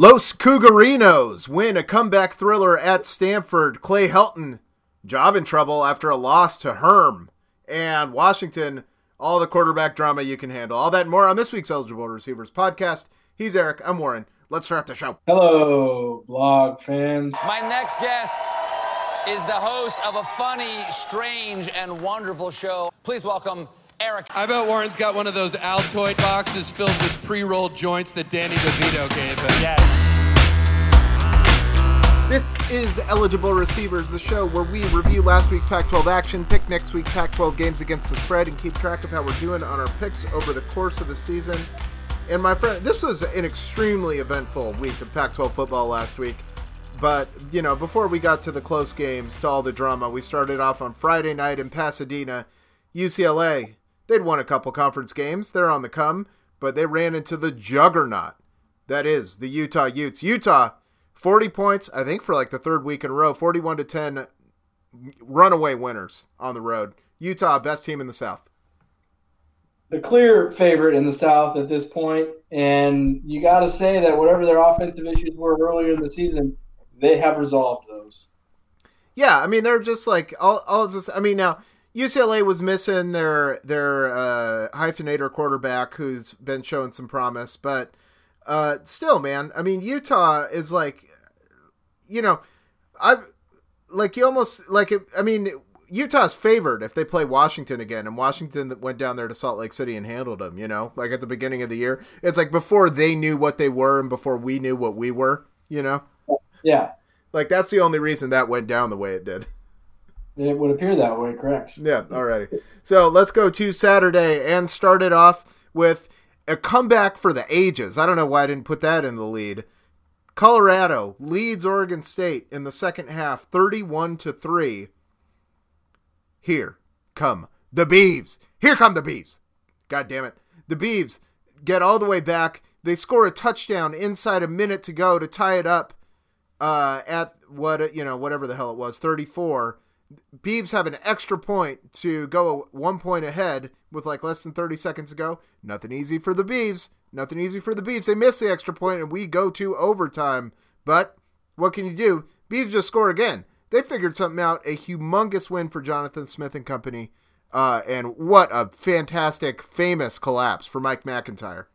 Los Cougarinos win a comeback thriller at Stanford. Clay Helton, job in trouble after a loss to Herm. And Washington, all the quarterback drama you can handle. All that and more on this week's Eligible Receivers podcast. He's Eric. I'm Warren. Let's start the show. Hello, blog fans. My next guest is the host of a funny, strange, and wonderful show. Please welcome Eric. I bet Warren's got one of those Altoid boxes filled with pre-rolled joints that Danny DeVito gave him. Yes. This is Eligible Receivers, the show where we review last week's Pac 12 action, pick next week's Pac 12 games against the spread, and keep track of how we're doing on our picks over the course of the season. And my friend, this was an extremely eventful week of Pac 12 football last week. But, you know, before we got to the close games, to all the drama, we started off on Friday night in Pasadena. UCLA They'd won a couple conference games. They're on the come, but they ran into the juggernaut. That is the Utah Utes. Utah, 40 points, I think for like the third week in a row, 41 to 10 runaway winners on the road. Utah, best team in the South. The clear favorite in the South at this point, and you got to say that whatever their offensive issues were earlier in the season, they have resolved those. Yeah, I mean they're just like all, all of this. I mean now UCLA was missing their their uh, hyphenator quarterback, who's been showing some promise, but uh, still, man. I mean, Utah is like, you know, I like you almost like it. I mean, Utah's favored if they play Washington again, and Washington went down there to Salt Lake City and handled them. You know, like at the beginning of the year, it's like before they knew what they were and before we knew what we were. You know, yeah, like that's the only reason that went down the way it did. It would appear that way, correct? Yeah, alrighty. So let's go to Saturday and start it off with a comeback for the ages. I don't know why I didn't put that in the lead. Colorado leads Oregon State in the second half 31 to 3. Here come the Beavs. Here come the Beavs. God damn it. The Beavs get all the way back. They score a touchdown inside a minute to go to tie it up uh, at what you know whatever the hell it was 34 Beavs have an extra point to go one point ahead with like less than 30 seconds to go. Nothing easy for the Beavs. Nothing easy for the Beavs. They miss the extra point and we go to overtime. But what can you do? Beavs just score again. They figured something out. A humongous win for Jonathan Smith and company. Uh, and what a fantastic, famous collapse for Mike McIntyre.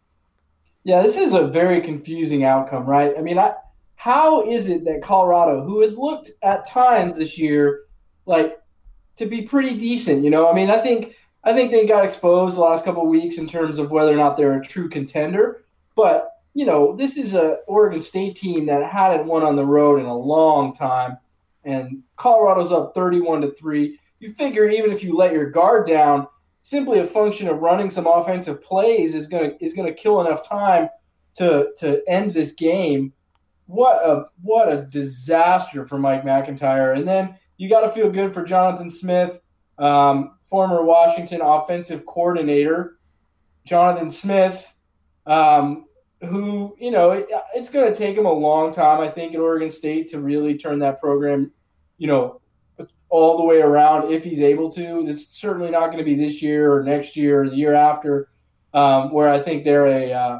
Yeah, this is a very confusing outcome, right? I mean, I, how is it that Colorado, who has looked at times this year like to be pretty decent. You know, I mean, I think I think they got exposed the last couple weeks in terms of whether or not they're a true contender. But you know, this is a Oregon State team that hadn't won on the road in a long time, and Colorado's up thirty-one to three. You figure even if you let your guard down, simply a function of running some offensive plays is gonna is gonna kill enough time to to end this game. What a what a disaster for Mike McIntyre. and then you got to feel good for Jonathan Smith, um, former Washington offensive coordinator. Jonathan Smith, um, who, you know, it, it's going to take him a long time, I think, at Oregon State to really turn that program, you know, all the way around if he's able to. This is certainly not going to be this year or next year or the year after, um, where I think they're a uh,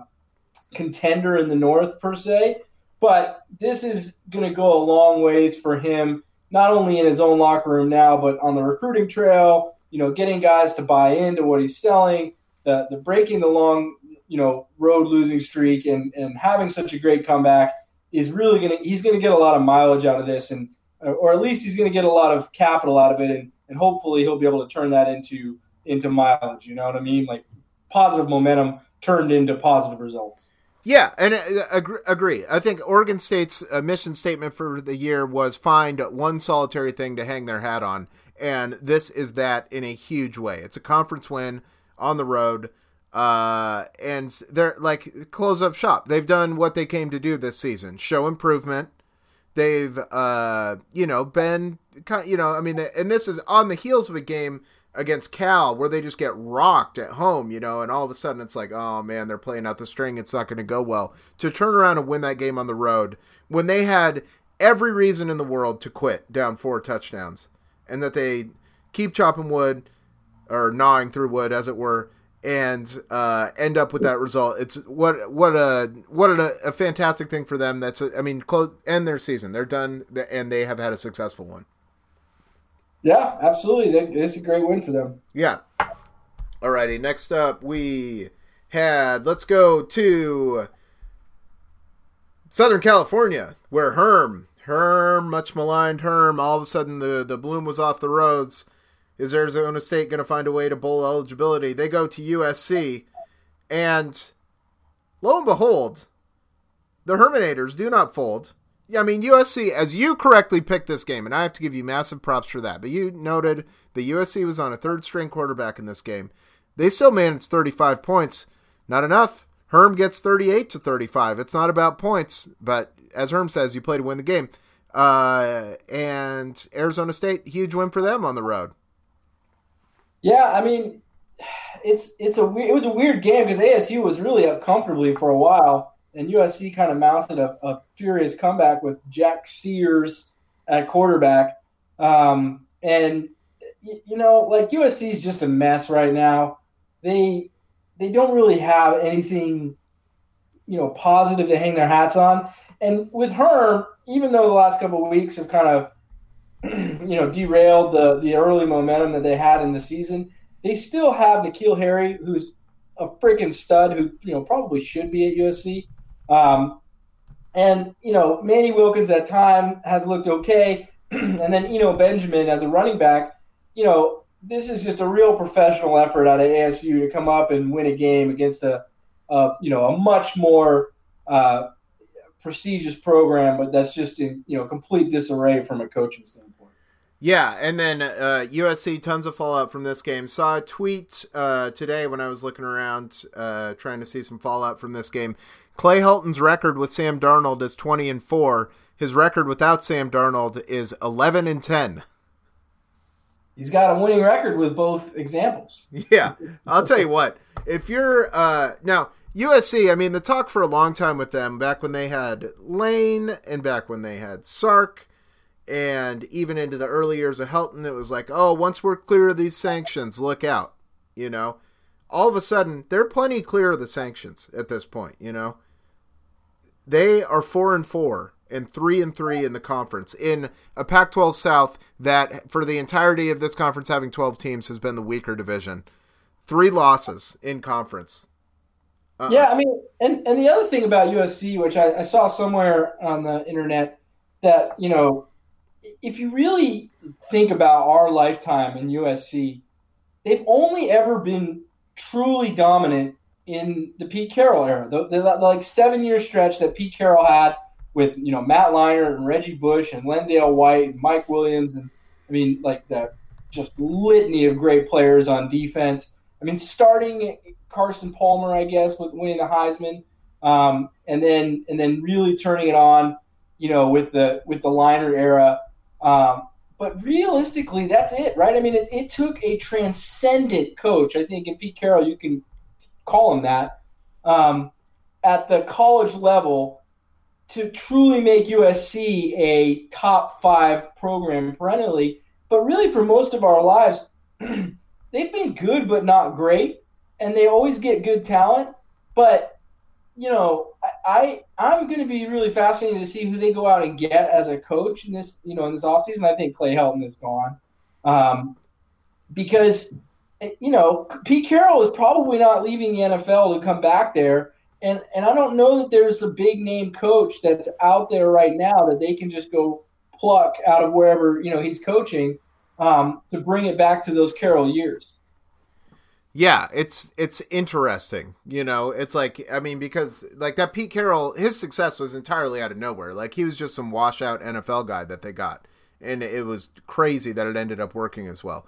contender in the North, per se. But this is going to go a long ways for him not only in his own locker room now, but on the recruiting trail, you know, getting guys to buy into what he's selling, the, the breaking the long, you know, road losing streak and, and having such a great comeback is really going to, he's going to get a lot of mileage out of this and, or at least he's going to get a lot of capital out of it. And, and hopefully he'll be able to turn that into, into mileage. You know what I mean? Like positive momentum turned into positive results. Yeah, and uh, agree. I think Oregon State's uh, mission statement for the year was find one solitary thing to hang their hat on, and this is that in a huge way. It's a conference win on the road, uh, and they're like close up shop. They've done what they came to do this season: show improvement. They've, uh, you know, been, you know, I mean, and this is on the heels of a game against Cal where they just get rocked at home, you know, and all of a sudden it's like, oh man, they're playing out the string. It's not going to go well. To turn around and win that game on the road when they had every reason in the world to quit down four touchdowns and that they keep chopping wood or gnawing through wood, as it were, and uh, end up with that result. It's what what a what a, a fantastic thing for them. That's a, I mean, close end their season. They're done, and they have had a successful one. Yeah, absolutely. It's a great win for them. Yeah. Alrighty. Next up, we had. Let's go to Southern California, where Herm, Herm, much maligned Herm, all of a sudden the the bloom was off the rose is Arizona State going to find a way to bowl eligibility? They go to USC, and lo and behold, the Herminators do not fold. Yeah, I mean USC, as you correctly picked this game, and I have to give you massive props for that. But you noted the USC was on a third string quarterback in this game. They still managed 35 points. Not enough. Herm gets 38 to 35. It's not about points, but as Herm says, you play to win the game. Uh, and Arizona State, huge win for them on the road. Yeah, I mean, it's it's a it was a weird game because ASU was really up comfortably for a while, and USC kind of mounted a, a furious comeback with Jack Sears at quarterback. Um, and you know, like USC is just a mess right now. They they don't really have anything, you know, positive to hang their hats on. And with Herm, even though the last couple of weeks have kind of you know, derailed the the early momentum that they had in the season. They still have N'Keal Harry, who's a freaking stud, who you know probably should be at USC. Um, and you know, Manny Wilkins at time has looked okay, and then you know Benjamin as a running back. You know, this is just a real professional effort out of ASU to come up and win a game against a, a you know a much more uh, prestigious program, but that's just in you know complete disarray from a coaching standpoint. Yeah, and then uh, USC tons of fallout from this game. Saw a tweet uh, today when I was looking around uh, trying to see some fallout from this game. Clay Helton's record with Sam Darnold is twenty and four. His record without Sam Darnold is eleven and ten. He's got a winning record with both examples. Yeah, I'll tell you what. If you're uh, now USC, I mean the talk for a long time with them back when they had Lane and back when they had Sark and even into the early years of Helton, it was like, oh, once we're clear of these sanctions, look out. You know, all of a sudden, they're plenty clear of the sanctions at this point. You know, they are four and four and three and three in the conference in a Pac-12 South that, for the entirety of this conference, having 12 teams, has been the weaker division. Three losses in conference. Uh-uh. Yeah, I mean, and and the other thing about USC, which I, I saw somewhere on the internet, that you know if you really think about our lifetime in USC, they've only ever been truly dominant in the Pete Carroll era. The, the, the like seven year stretch that Pete Carroll had with you know Matt Leinart and Reggie Bush and LenDale White and Mike Williams and I mean like the just litany of great players on defense. I mean starting Carson Palmer, I guess, with winning the Heisman, um, and then and then really turning it on, you know, with the with the Leinart era. Um, but realistically, that's it, right? I mean, it, it, took a transcendent coach. I think in Pete Carroll, you can call him that um, at the college level to truly make USC a top five program perennially. But really, for most of our lives, they've been good but not great, and they always get good talent. But you know, I, I am going to be really fascinated to see who they go out and get as a coach in this you know in this offseason. I think Clay Helton is gone um, because you know Pete Carroll is probably not leaving the NFL to come back there. And, and I don't know that there's a big name coach that's out there right now that they can just go pluck out of wherever you know he's coaching um, to bring it back to those Carroll years yeah, it's it's interesting. You know, it's like I mean because like that Pete Carroll, his success was entirely out of nowhere. Like he was just some washout NFL guy that they got, and it was crazy that it ended up working as well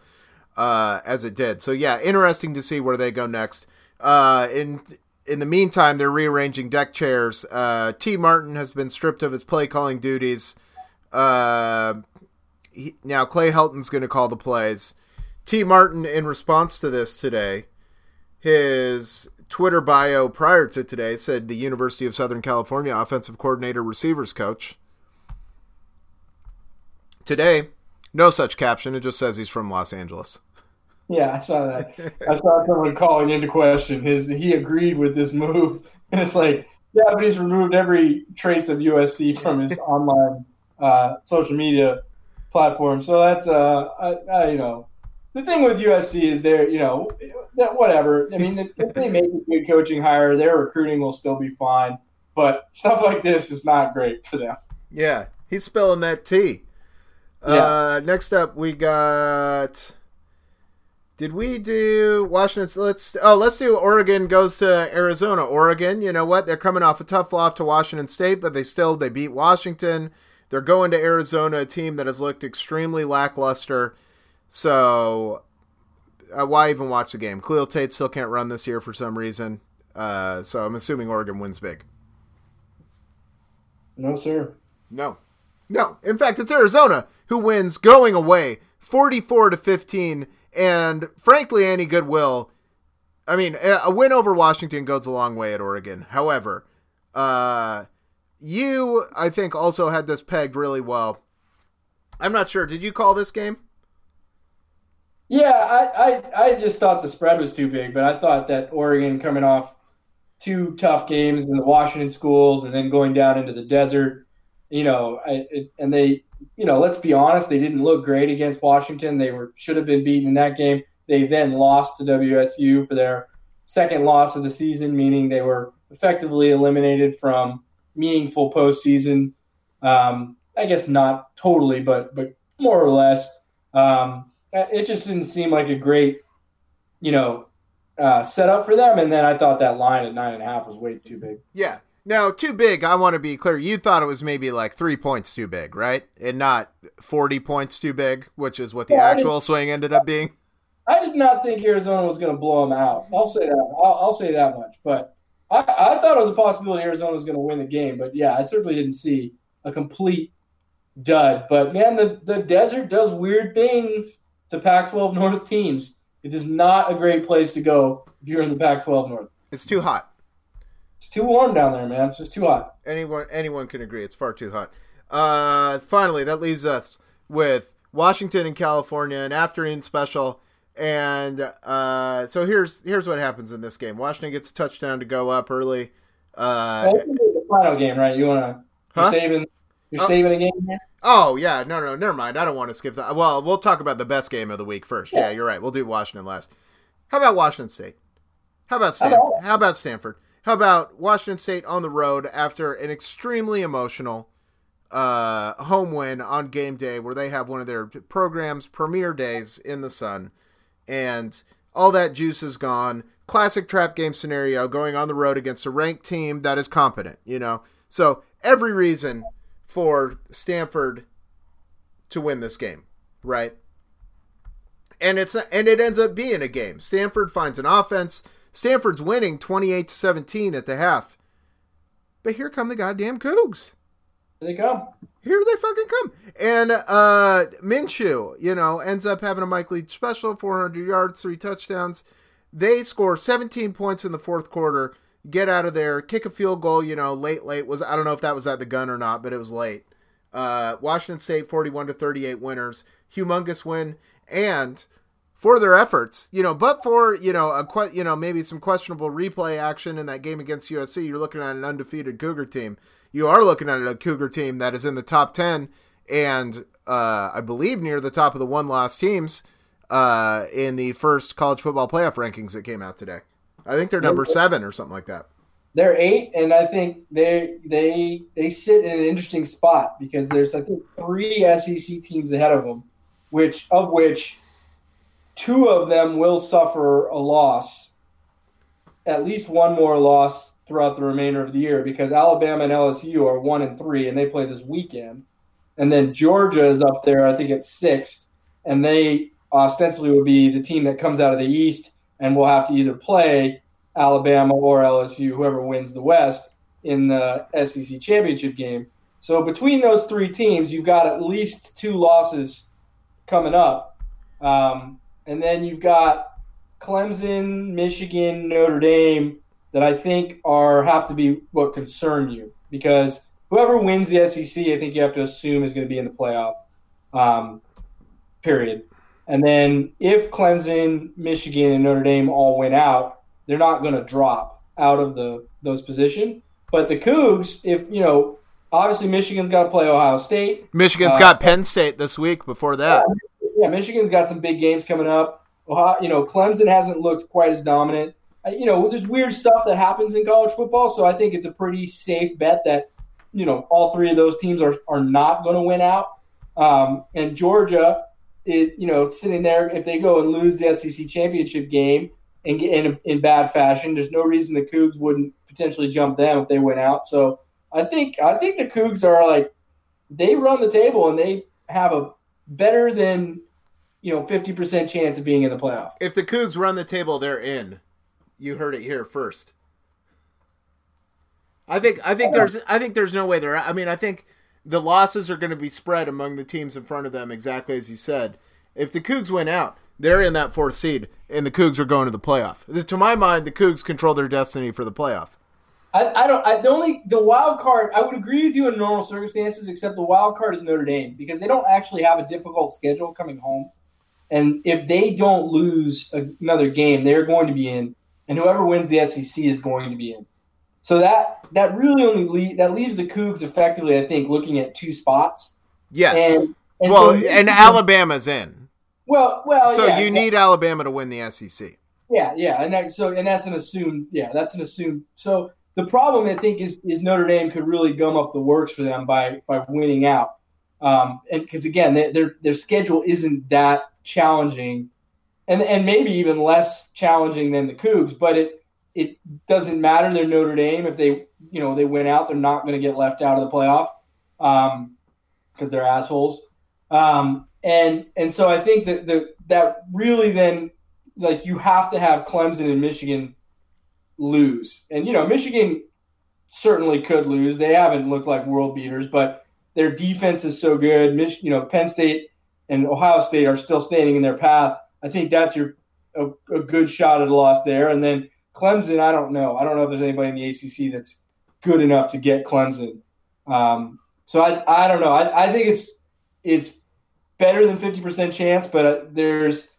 uh, as it did. So yeah, interesting to see where they go next. Uh, in in the meantime, they're rearranging deck chairs. Uh, Tee Martin has been stripped of his play calling duties. Uh, he, now Clay Helton's going to call the plays. Tee Martin, in response to this today, his Twitter bio prior to today said the University of Southern California offensive coordinator receivers coach. Today, no such caption. It just says he's from Los Angeles. Yeah, I saw that. I saw someone calling into question his. He agreed with this move, and it's like, yeah, but he's removed every trace of USC from his online uh, social media platform. So that's uh, I, I, you know, the thing with USC is they're you know that whatever. I mean, if they make a good coaching hire, their recruiting will still be fine. But stuff like this is not great for them. Yeah, he's spilling that tea. Yeah. Uh, next up, we got did we do Washington? Let's oh, let's do Oregon goes to Arizona. Oregon, you know what? They're coming off a tough loss to Washington State, but they still they beat Washington. They're going to Arizona, a team that has looked extremely lackluster. So uh, why even watch the game? Khalil Tate still can't run this year for some reason. Uh, so I'm assuming Oregon wins big. No, sir. No, no. In fact, it's Arizona who wins going away, 44 to 15 and frankly, any goodwill. I mean, a win over Washington goes a long way at Oregon. However, uh, you, I think, also had this pegged really well. I'm not sure. Did you call this game? Yeah, I, I, I just thought the spread was too big, but I thought that Oregon coming off two tough games in the Washington schools and then going down into the desert, you know, I, it, and they you know, let's be honest, they didn't look great against Washington. They were should have been beaten in that game. They then lost to WSU for their second loss of the season, meaning they were effectively eliminated from meaningful postseason. Um, I guess not totally, but but more or less. Um, it just didn't seem like a great, you know, uh, setup for them. And then I thought that line at nine and a half was way too big. Yeah, now, too big, I want to be clear. You thought it was maybe like three points too big, right? And not 40 points too big, which is what the well, actual swing ended up being. I did not think Arizona was going to blow them out. I'll say that. I'll, I'll say that much. But I, I, thought it was a possibility Arizona was going to win the game. But yeah, I certainly didn't see a complete dud. But man, the, the desert does weird things to Pac 12 North teams. It is not a great place to go if you're in the Pac 12 North. It's too hot. It's too warm down there, man. It's just too hot. Anyone anyone can agree. It's far too hot. Uh, finally, that leaves us with Washington and California, an afternoon special. And uh, so here's here's what happens in this game. Washington gets a touchdown to go up early. Uh, the final game, right? You want to huh? saving you're oh. saving a game here. Oh yeah, no, no, never mind. I don't want to skip that. Well, we'll talk about the best game of the week first. Yeah, yeah you're right. We'll do Washington last. How about Washington State? How about Stanford? How about Stanford? How about Washington State on the road after an extremely emotional uh, home win on game day where they have one of their program's premier days in the sun and all that juice is gone. Classic trap game scenario going on the road against a ranked team that is competent, you know. So, every reason for Stanford to win this game, right? And it's and it ends up being a game. Stanford finds an offense Stanford's winning 28 to 17 at the half. But here come the goddamn Cougs. Here they come. Here they fucking come. And uh Minshew, you know, ends up having a Mike Leach special, 400 yards, three touchdowns. They score 17 points in the fourth quarter, get out of there, kick a field goal, you know, late, late. Was I don't know if that was at the gun or not, but it was late. Uh, Washington State 41 to 38 winners. Humongous win. And for their efforts. You know, but for you know a que- you know maybe some questionable replay action in that game against USC, you're looking at an undefeated Cougar team. You are looking at a Cougar team that is in the top ten and uh, I believe near the top of the one loss teams uh, in the first college football playoff rankings that came out today. I think they're number seven or something like that. They're eight, and I think they they they sit in an interesting spot because there's I think three SEC teams ahead of them, which of which two of them will suffer a loss, at least one more loss throughout the remainder of the year because Alabama and LSU are one and three and they play this weekend. And then Georgia is up there, I think it's six, and they ostensibly will be the team that comes out of the East and will have to either play Alabama or LSU, whoever wins the West, in the SEC championship game. So between those three teams, you've got at least two losses coming up. Um, and then you've got Clemson, Michigan, Notre Dame that I think are have to be what concern you because whoever wins the SEC, I think you have to assume is going to be in the playoff. Um, period. And then if Clemson, Michigan, and Notre Dame all win out, they're not going to drop out of the those position. But the Cougs, if you know, obviously Michigan's got to play Ohio State. Michigan's Uh, got Penn State this week. Before that, Yeah, Michigan's got some big games coming up. Ohio, you know, Clemson hasn't looked quite as dominant. You know, there's weird stuff that happens in college football, so I think it's a pretty safe bet that you know all three of those teams are are not going to win out. Um, and Georgia, is, you know, sitting there if they go and lose the SEC championship game and get in in bad fashion, there's no reason the Cougs wouldn't potentially jump them if they went out. So I think I think the Cougs are like they run the table and they have a better than you know 50% chance of being in the playoff. if the Cougs run the table, they're in. You heard it here first. I think I think there's I think there's no way they're I mean I think the losses are going to be spread among the teams in front of them exactly as you said. If the Cougs win out, they're in that fourth seed and the Cougs are going to the playoff. To my mind, the Cougs control their destiny for the playoff. I, I don't I the only the wild card I would agree with you in normal circumstances except the wild card is Notre Dame because they don't actually have a difficult schedule coming home. And if they don't lose another game, they're going to be in and whoever wins the SEC is going to be in. So that that really only le- that leaves the Cougs effectively I think looking at two spots. Yes. And, and well, so- and Alabama's in. Well, well, So yeah, you need Alabama to win the SEC. Yeah, yeah, and that, so and that's an assumed. Yeah, that's an assumed. So the problem I think is is Notre Dame could really gum up the works for them by by winning out, um, and because again they, their their schedule isn't that challenging, and and maybe even less challenging than the Cougs, but it it doesn't matter. They're Notre Dame. If they you know they win out, they're not going to get left out of the playoff because they're assholes. Um, and and so I think that the that really then like you have to have Clemson and Michigan lose. And you know, Michigan certainly could lose. They haven't looked like world beaters, but their defense is so good. Mich- you know, Penn State and Ohio State are still standing in their path. I think that's your a, a good shot at a loss there. And then Clemson, I don't know. I don't know if there's anybody in the ACC that's good enough to get Clemson. Um, so I, I don't know. I, I think it's it's better than 50% chance, but uh, there's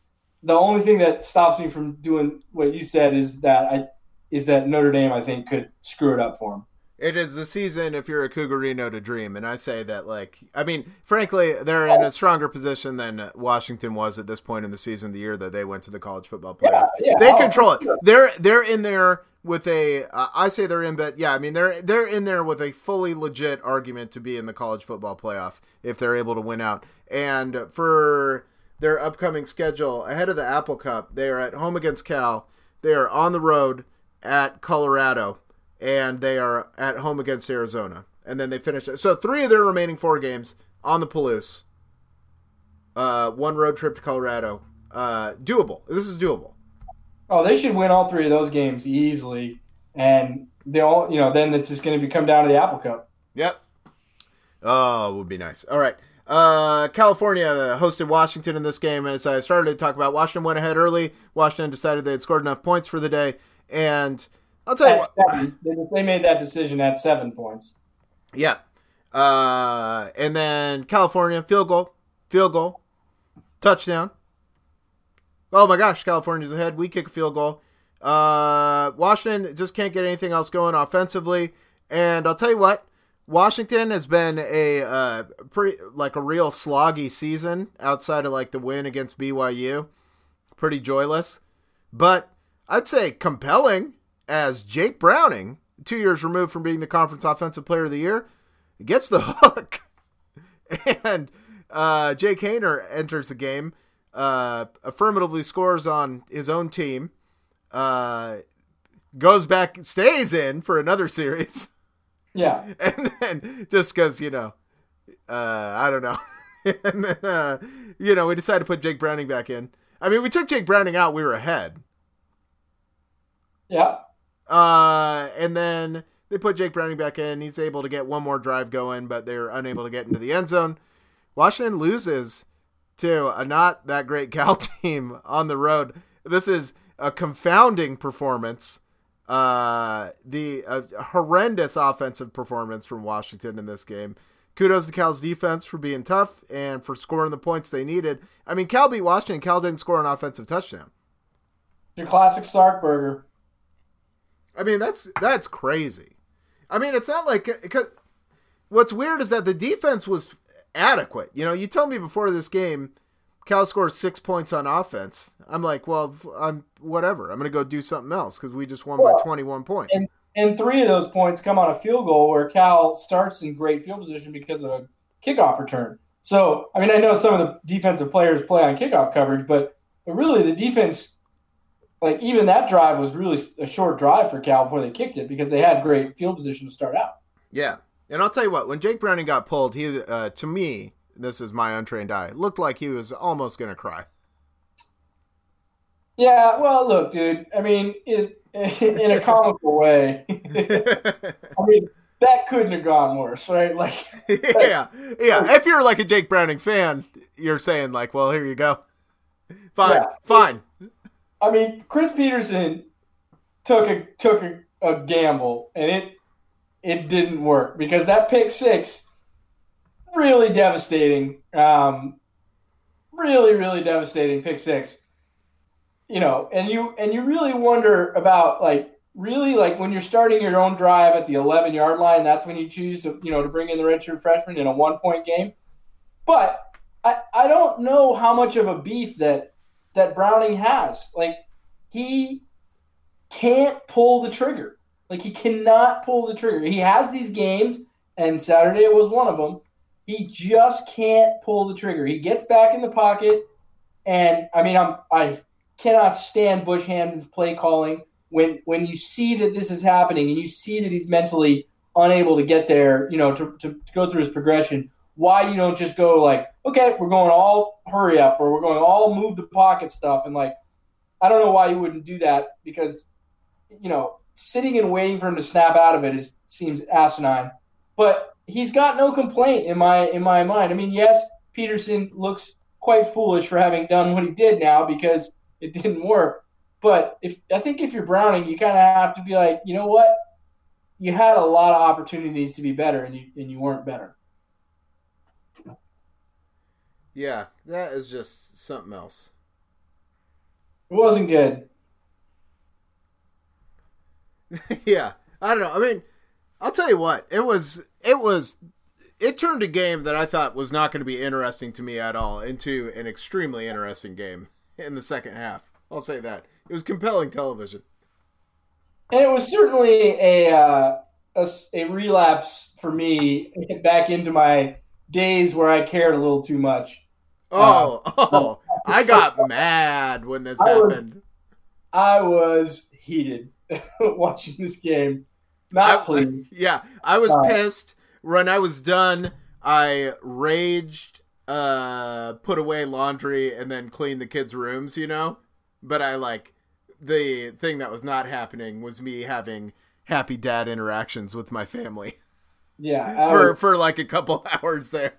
the only thing that stops me from doing what you said is that I is that Notre Dame I think could screw it up for them. It is the season if you're a Cougarino to dream, and I say that like I mean, frankly, they're in a stronger position than Washington was at this point in the season, the year that they went to the college football playoff. Yeah, yeah. they Oh, control it. sure. They're they're in there with a. Uh, I say they're in, but yeah, I mean they're they're in there with a fully legit argument to be in the college football playoff if they're able to win out. And for their upcoming schedule ahead of the Apple Cup, they are at home against Cal. They are on the road at Colorado, and they are at home against Arizona. And then they finish. So three of their remaining four games on the Palouse. Uh, one road trip to Colorado. Uh, doable. This is doable. Oh, they should win all three of those games easily, and they all you know then it's just going to come down to the Apple Cup. Yep. Oh, would be nice. All right. Uh, California hosted Washington in this game, and as I started to talk about, Washington went ahead early. Washington decided they had scored enough points for the day, and I'll tell you At what. seven, they, they made that decision at seven points. Yeah. Uh, and then California field goal, field goal, touchdown. Oh my gosh, California's ahead. We kick a field goal. Uh, Washington just can't get anything else going offensively. And I'll tell you what, Washington has been a uh, pretty like a real sloggy season outside of like the win against BYU. Pretty joyless, but I'd say compelling as Jake Browning, two years removed from being the conference offensive player of the year, gets the hook. and uh, Jake Haener enters the game, uh, affirmatively scores on his own team, uh, goes back, stays in for another series, Yeah, and then just because, you know, uh, I don't know. and then, uh, you know, we decided to put Jake Browning back in. I mean, we took Jake Browning out, we were ahead. yeah. Uh, and then they put Jake Browning back in. He's able to get one more drive going, but they're unable to get into the end zone. Washington loses to a not that great Cal team on the road. This is a confounding performance. Uh, the uh, horrendous offensive performance from Washington in this game. kudos to Cal's defense for being tough and for scoring the points they needed. I mean, Cal beat Washington. Cal didn't score an offensive touchdown. Your classic Sark burger. I mean, that's that's crazy. I mean, it's not like because what's weird is that the defense was adequate. You know, you told me before this game, Cal scores six points on offense. I'm like, well, I'm whatever. I'm going to go do something else because we just won well, by 21 points. And, and three of those points come on a field goal where Cal starts in great field position because of a kickoff return. So, I mean, I know some of the defensive players play on kickoff coverage, but, but really the defense, like even that drive was really a short drive for Cal before they kicked it because they had great field position to start out. Yeah, and I'll tell you what, when Jake Browning got pulled, he uh, to me, this is my untrained eye, looked like he was almost going to cry. Yeah, well, look, dude. I mean, it, in a comical way. I mean, that couldn't have gone worse, right? Like, yeah, yeah. If you're like a Jake Browning fan, you're saying like, well, here you go. Fine, yeah. fine. I mean, Chris Petersen took a took a, a gamble, and it it didn't work because that pick six really devastating. Um, really, really devastating pick six. You know, and you and you really wonder about like really like when you're starting your own drive at the 11 yard line. That's when you choose to you know to bring in the redshirt freshman in a one point game. But I I don't know how much of a beef that that Browning has. Like he can't pull the trigger. Like he cannot pull the trigger. He has these games, and Saturday was one of them. He just can't pull the trigger. He gets back in the pocket, and I mean, I'm I cannot stand Bush Hamdan's play calling when when you see that this is happening and you see that he's mentally unable to get there, you know, to, to, to go through his progression. Why you don't just go like, okay, we're going all hurry up, or we're going all move the pocket stuff, and like, I don't know why you wouldn't do that because, you know, sitting and waiting for him to snap out of it is seems asinine. But he's got no complaint in my in my mind. I mean, yes, Petersen looks quite foolish for having done what he did now because it didn't work. But if I think if you're Browning, you kind of have to be like, you know what? You had a lot of opportunities to be better, and you and you weren't better. Yeah, that is just something else. It wasn't good. yeah, I don't know. I mean, I'll tell you what. It was. It was. It turned a game that I thought was not going to be interesting to me at all into an extremely interesting game in the second half. I'll say that it was compelling television. And it was certainly a uh, a, a relapse for me back into my days where I cared a little too much. Oh, uh, oh! I got mad when this I happened. Was, I was heated. watching this game. Not pleased. Yeah, I was uh, pissed when I was done. I raged, uh, put away laundry, and then cleaned the kids' rooms. You know, but I like the thing that was not happening was me having happy dad interactions with my family. Yeah, for was, for like a couple hours there.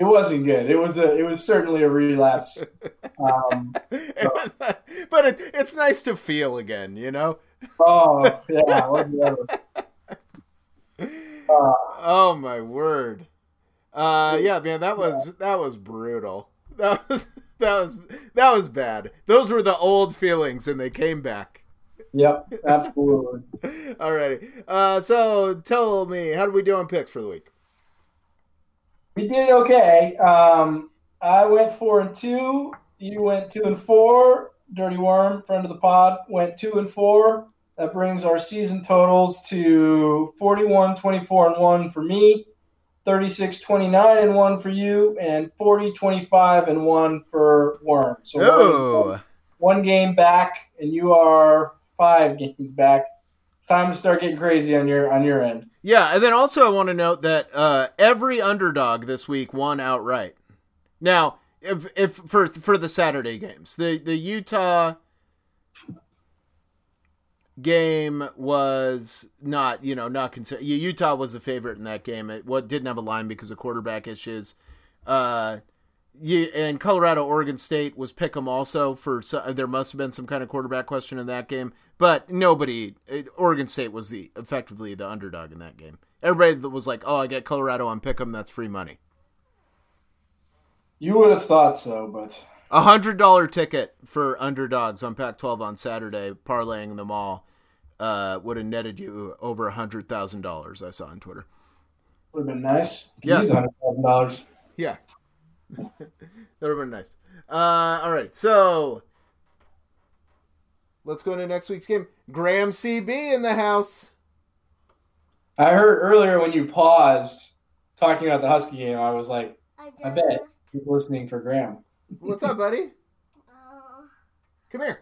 It wasn't good. It was a. It was certainly a relapse. Um, but it, it's nice to feel again, you know. Oh yeah, whatever. Uh, oh my word. Uh, yeah, man, that was that was brutal. That was that was that was bad. Those were the old feelings, and they came back. Yep, absolutely. All righty. Uh, so tell me, how did we do on picks for the week? We did okay. Um, I went four and two. You went two and four. Dirty Worm, friend of the pod, went two and four. That brings our season totals to 41, 24, and 1 for me, 36, 29, and 1 for you, and 40, 25, and 1 for Worm. So one game back, and you are five games back. It's time to start getting crazy on your on your end. Yeah, and then also I want to note that uh, every underdog this week won outright. Now, if if for for the Saturday games, the the Utah game was not, you know, not considered. Utah was the favorite in that game. It what didn't have a line because of quarterback issues. Uh, you, and Colorado Oregon State was pick 'em also for there must have been some kind of quarterback question in that game, but nobody Oregon State was the effectively the underdog in that game. Everybody was like, "Oh, I get Colorado on pick 'em, that's free money." You would have thought so, but A hundred dollar ticket for underdogs on Pac-12 on Saturday, parlaying them all, uh, would have netted you over a hundred thousand dollars. I saw on Twitter. would have been nice. Could Yeah. hundred thousand dollars. Yeah, that would have been nice. Uh, all right, so let's go into next week's game. Graham CB in the house. I heard earlier when you paused talking about the Husky game, I was like, I bet keep listening for Graham. What's up, buddy? Uh, Come here.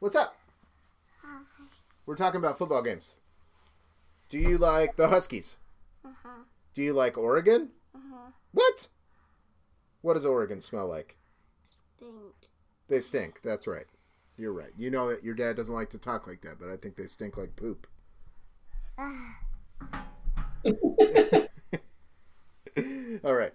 What's up? Hi. We're talking about football games. Do you like the Huskies? uh-huh, Do you like Oregon? uh-huh. What? What does Oregon smell like? Stink. They stink. That's right. You're right. You know that your dad doesn't like to talk like that, but I think they stink like poop. All right.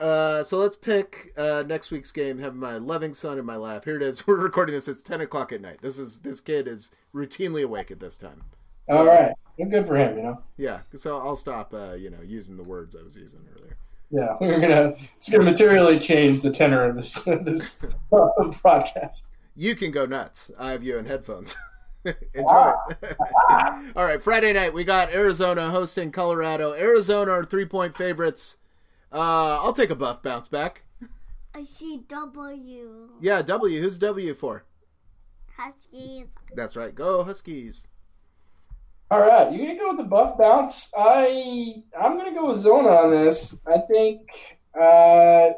Uh, so let's pick uh, next week's game. Have my loving son in my lap. Here it is. We're recording this. It's ten o'clock at night. This is this kid is routinely awake at this time. So, All right, well, good for him. You know, Yeah. So I'll stop. Uh, you know, using the words I was using earlier. Yeah, we're gonna it's gonna materially change the tenor of this this broadcast. You can go nuts. I have you in headphones. Enjoy it. All right, Friday night we got Arizona hosting Colorado. Arizona are three point favorites. Uh, I'll take a buff bounce back. I see W. Yeah, W. Who's W for? Huskies. That's right. Go Huskies. All right, you gonna go with the buff bounce? I I'm gonna go with Zona on this. I think uh,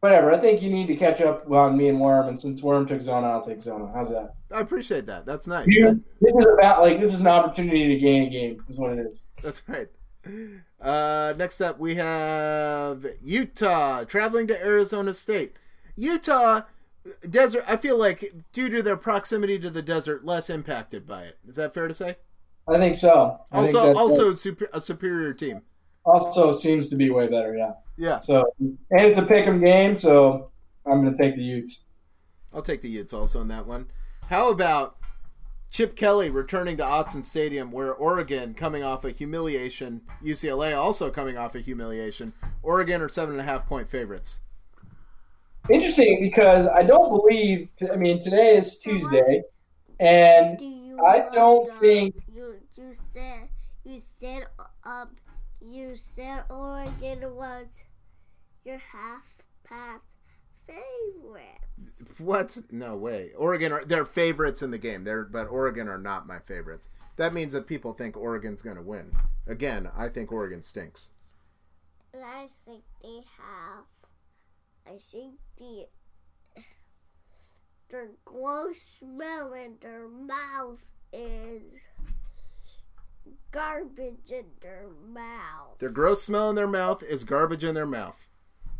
whatever. I think you need to catch up on me and Worm, and since Worm took Zona, I'll take Zona. How's that? I appreciate that. That's nice. This is about like this is an opportunity to gain a game. Is what it is. That's right. Uh, next up, we have Utah traveling to Arizona State. Utah desert. I feel like due to their proximity to the desert, less impacted by it. Is that fair to say? I think so. I think Also, that's- also super, a superior team. also seems to be way better. Yeah. Yeah, So and it's a pick'em game, so I'm gonna take the Utes. I'll take the Utes also in that one. How about Chip Kelly returning to Autzen Stadium, where Oregon coming off a humiliation, UCLA also coming off a humiliation. Oregon are seven and a half point favorites. Interesting because I don't believe. T- I mean, today is Tuesday, and Do I don't the- think- you you said you said um you said Oregon was your half past favorite. What? No way. Oregon are they're favorites in the game. They're but Oregon are not my favorites. That means that people think Oregon's going to win. Again, I think Oregon stinks. And I think they have. I think the their gross smell in their mouth is garbage in their mouth. Their gross smell in their mouth is garbage in their mouth.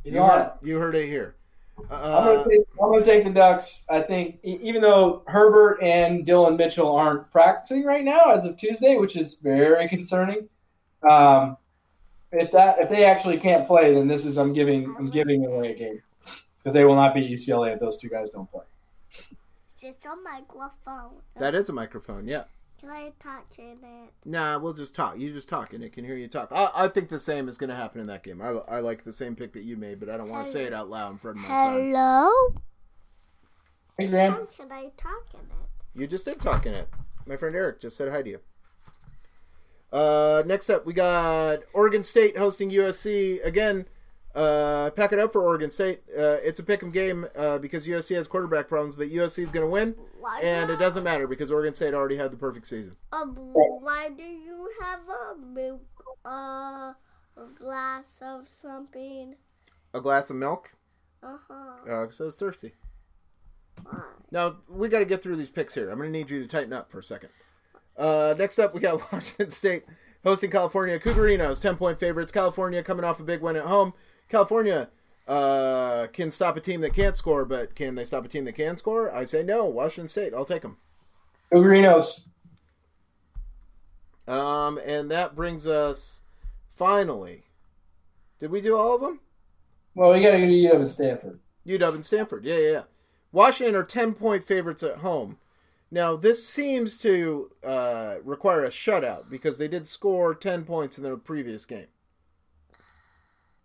he's You on heard, it. you heard it here. I'm Uh, gonna, take, I'm gonna take the Ducks. I think e- even though Herbert and Dillon Mitchell aren't practicing right now as of Tuesday, which is very concerning. Um, if that if they actually can't play, then this is I'm giving I'm giving away a game because they will not beat UCLA if those two guys don't play. It's a microphone. that is a microphone. Yeah. Can I talk in it? Nah, we'll just talk. You just talk, and it can hear you talk. I, I think the same is going to happen in that game. I, I like the same pick that you made, but I don't want to say it out loud in front of my son. Hello? Hey Graham, How can I talk in it? You just did talk in it. My friend Eric just said hi to you. Uh, next up, we got Oregon State hosting USC again. Uh, pack it up for Oregon State. Uh, it's a pick'em game uh, because USC has quarterback problems, but USC is going to win, Why and it doesn't matter because Oregon State already had the perfect season. Um, why do you have a milk, uh, a glass of something? A glass of milk, Uh huh. uh, because I was thirsty. Why? Now we got to get through these picks here. I'm going to need you to tighten up for a second. Uh, next up, we got Washington State hosting California. Cougarinos, ten point favorites. California coming off a big win at home. California uh, can stop a team that can't score, but can they stop a team that can score? I say no. Washington State. I'll take them. Ugarinos. Um, and that brings us finally. Did we do all of them? Well, we got to go to UW and Stanford. UW and Stanford. Yeah, yeah, yeah. Washington are 10 point favorites at home. Now, this seems to uh, require a shutout because they did score 10 points in their previous game.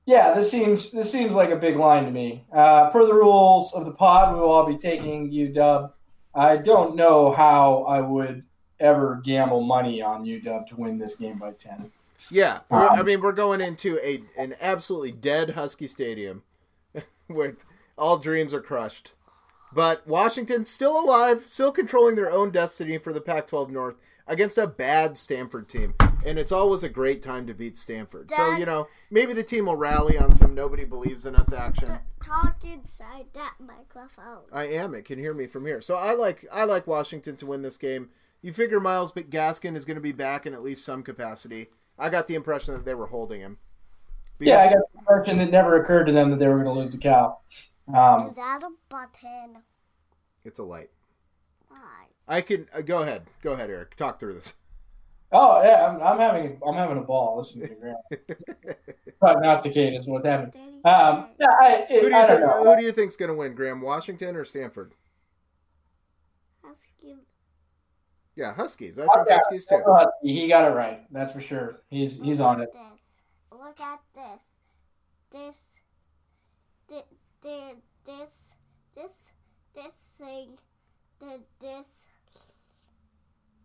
Yeah, this seems this seems like a big line to me. Uh, per the rules of the pod, we will all be taking UW. I don't know how I would ever gamble money on UW to win this game by ten. Yeah, I mean we're going into a an absolutely dead Husky Stadium, where all dreams are crushed. But Washington still alive, still controlling their own destiny for the Pac-12 North against a bad Stanford team, and it's always a great time to beat Stanford. so you know maybe the team will rally on some nobody believes in us action. Talk inside that microphone. I am. It can hear me from here. So I like I like Washington to win this game. You figure Myles Gaskin is going to be back in at least some capacity. I got the impression that they were holding him. Yeah, I got the impression it never occurred to them that they were going to lose the cow. Um, Is that a button? it's a light. Hi. I can uh, go ahead. Go ahead, Eric. Talk through this. oh yeah, I'm, I'm having I'm having a ball listening to Grant. Prognosticate is what's happening. Um, yeah, I, Who do you I don't think? know. Who do you think's going to win? Graham Washington or Stanford? Husky. Yeah, Huskies. I think Okay, Huskies too. He got it right. That's for sure. He's he's Look on at it. This. Look at this. This. This. This. This. This. Thing. The, this.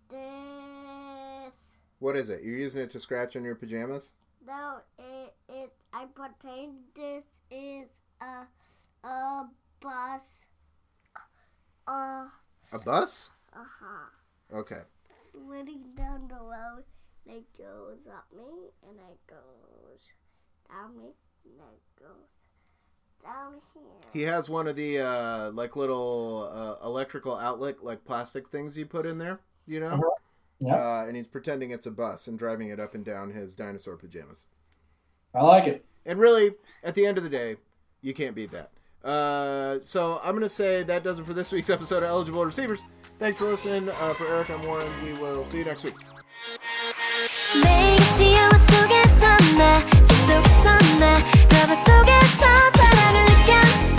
This. What is it? You're using it to scratch on your pajamas? No, it. It. I pretend this is a. A bus. Uh. A bus? Uh huh. Okay. Sliding down the road. And it goes up me, and it goes down me, and it goes down here. He has one of the uh, like little uh, electrical outlet, like plastic things you put in there. You know. Uh-huh. Yeah. Uh, and he's pretending it's a bus and driving it up and down his dinosaur pajamas. I like it. And really, at the end of the day, you can't beat that. Uh, so I'm going to say that does it for this week's episode of Eligible Receivers. Thanks for listening. Uh, for Eric, I'm Warren. We will see you next week. 속에서 내 드라마 속에서 사랑을 느껴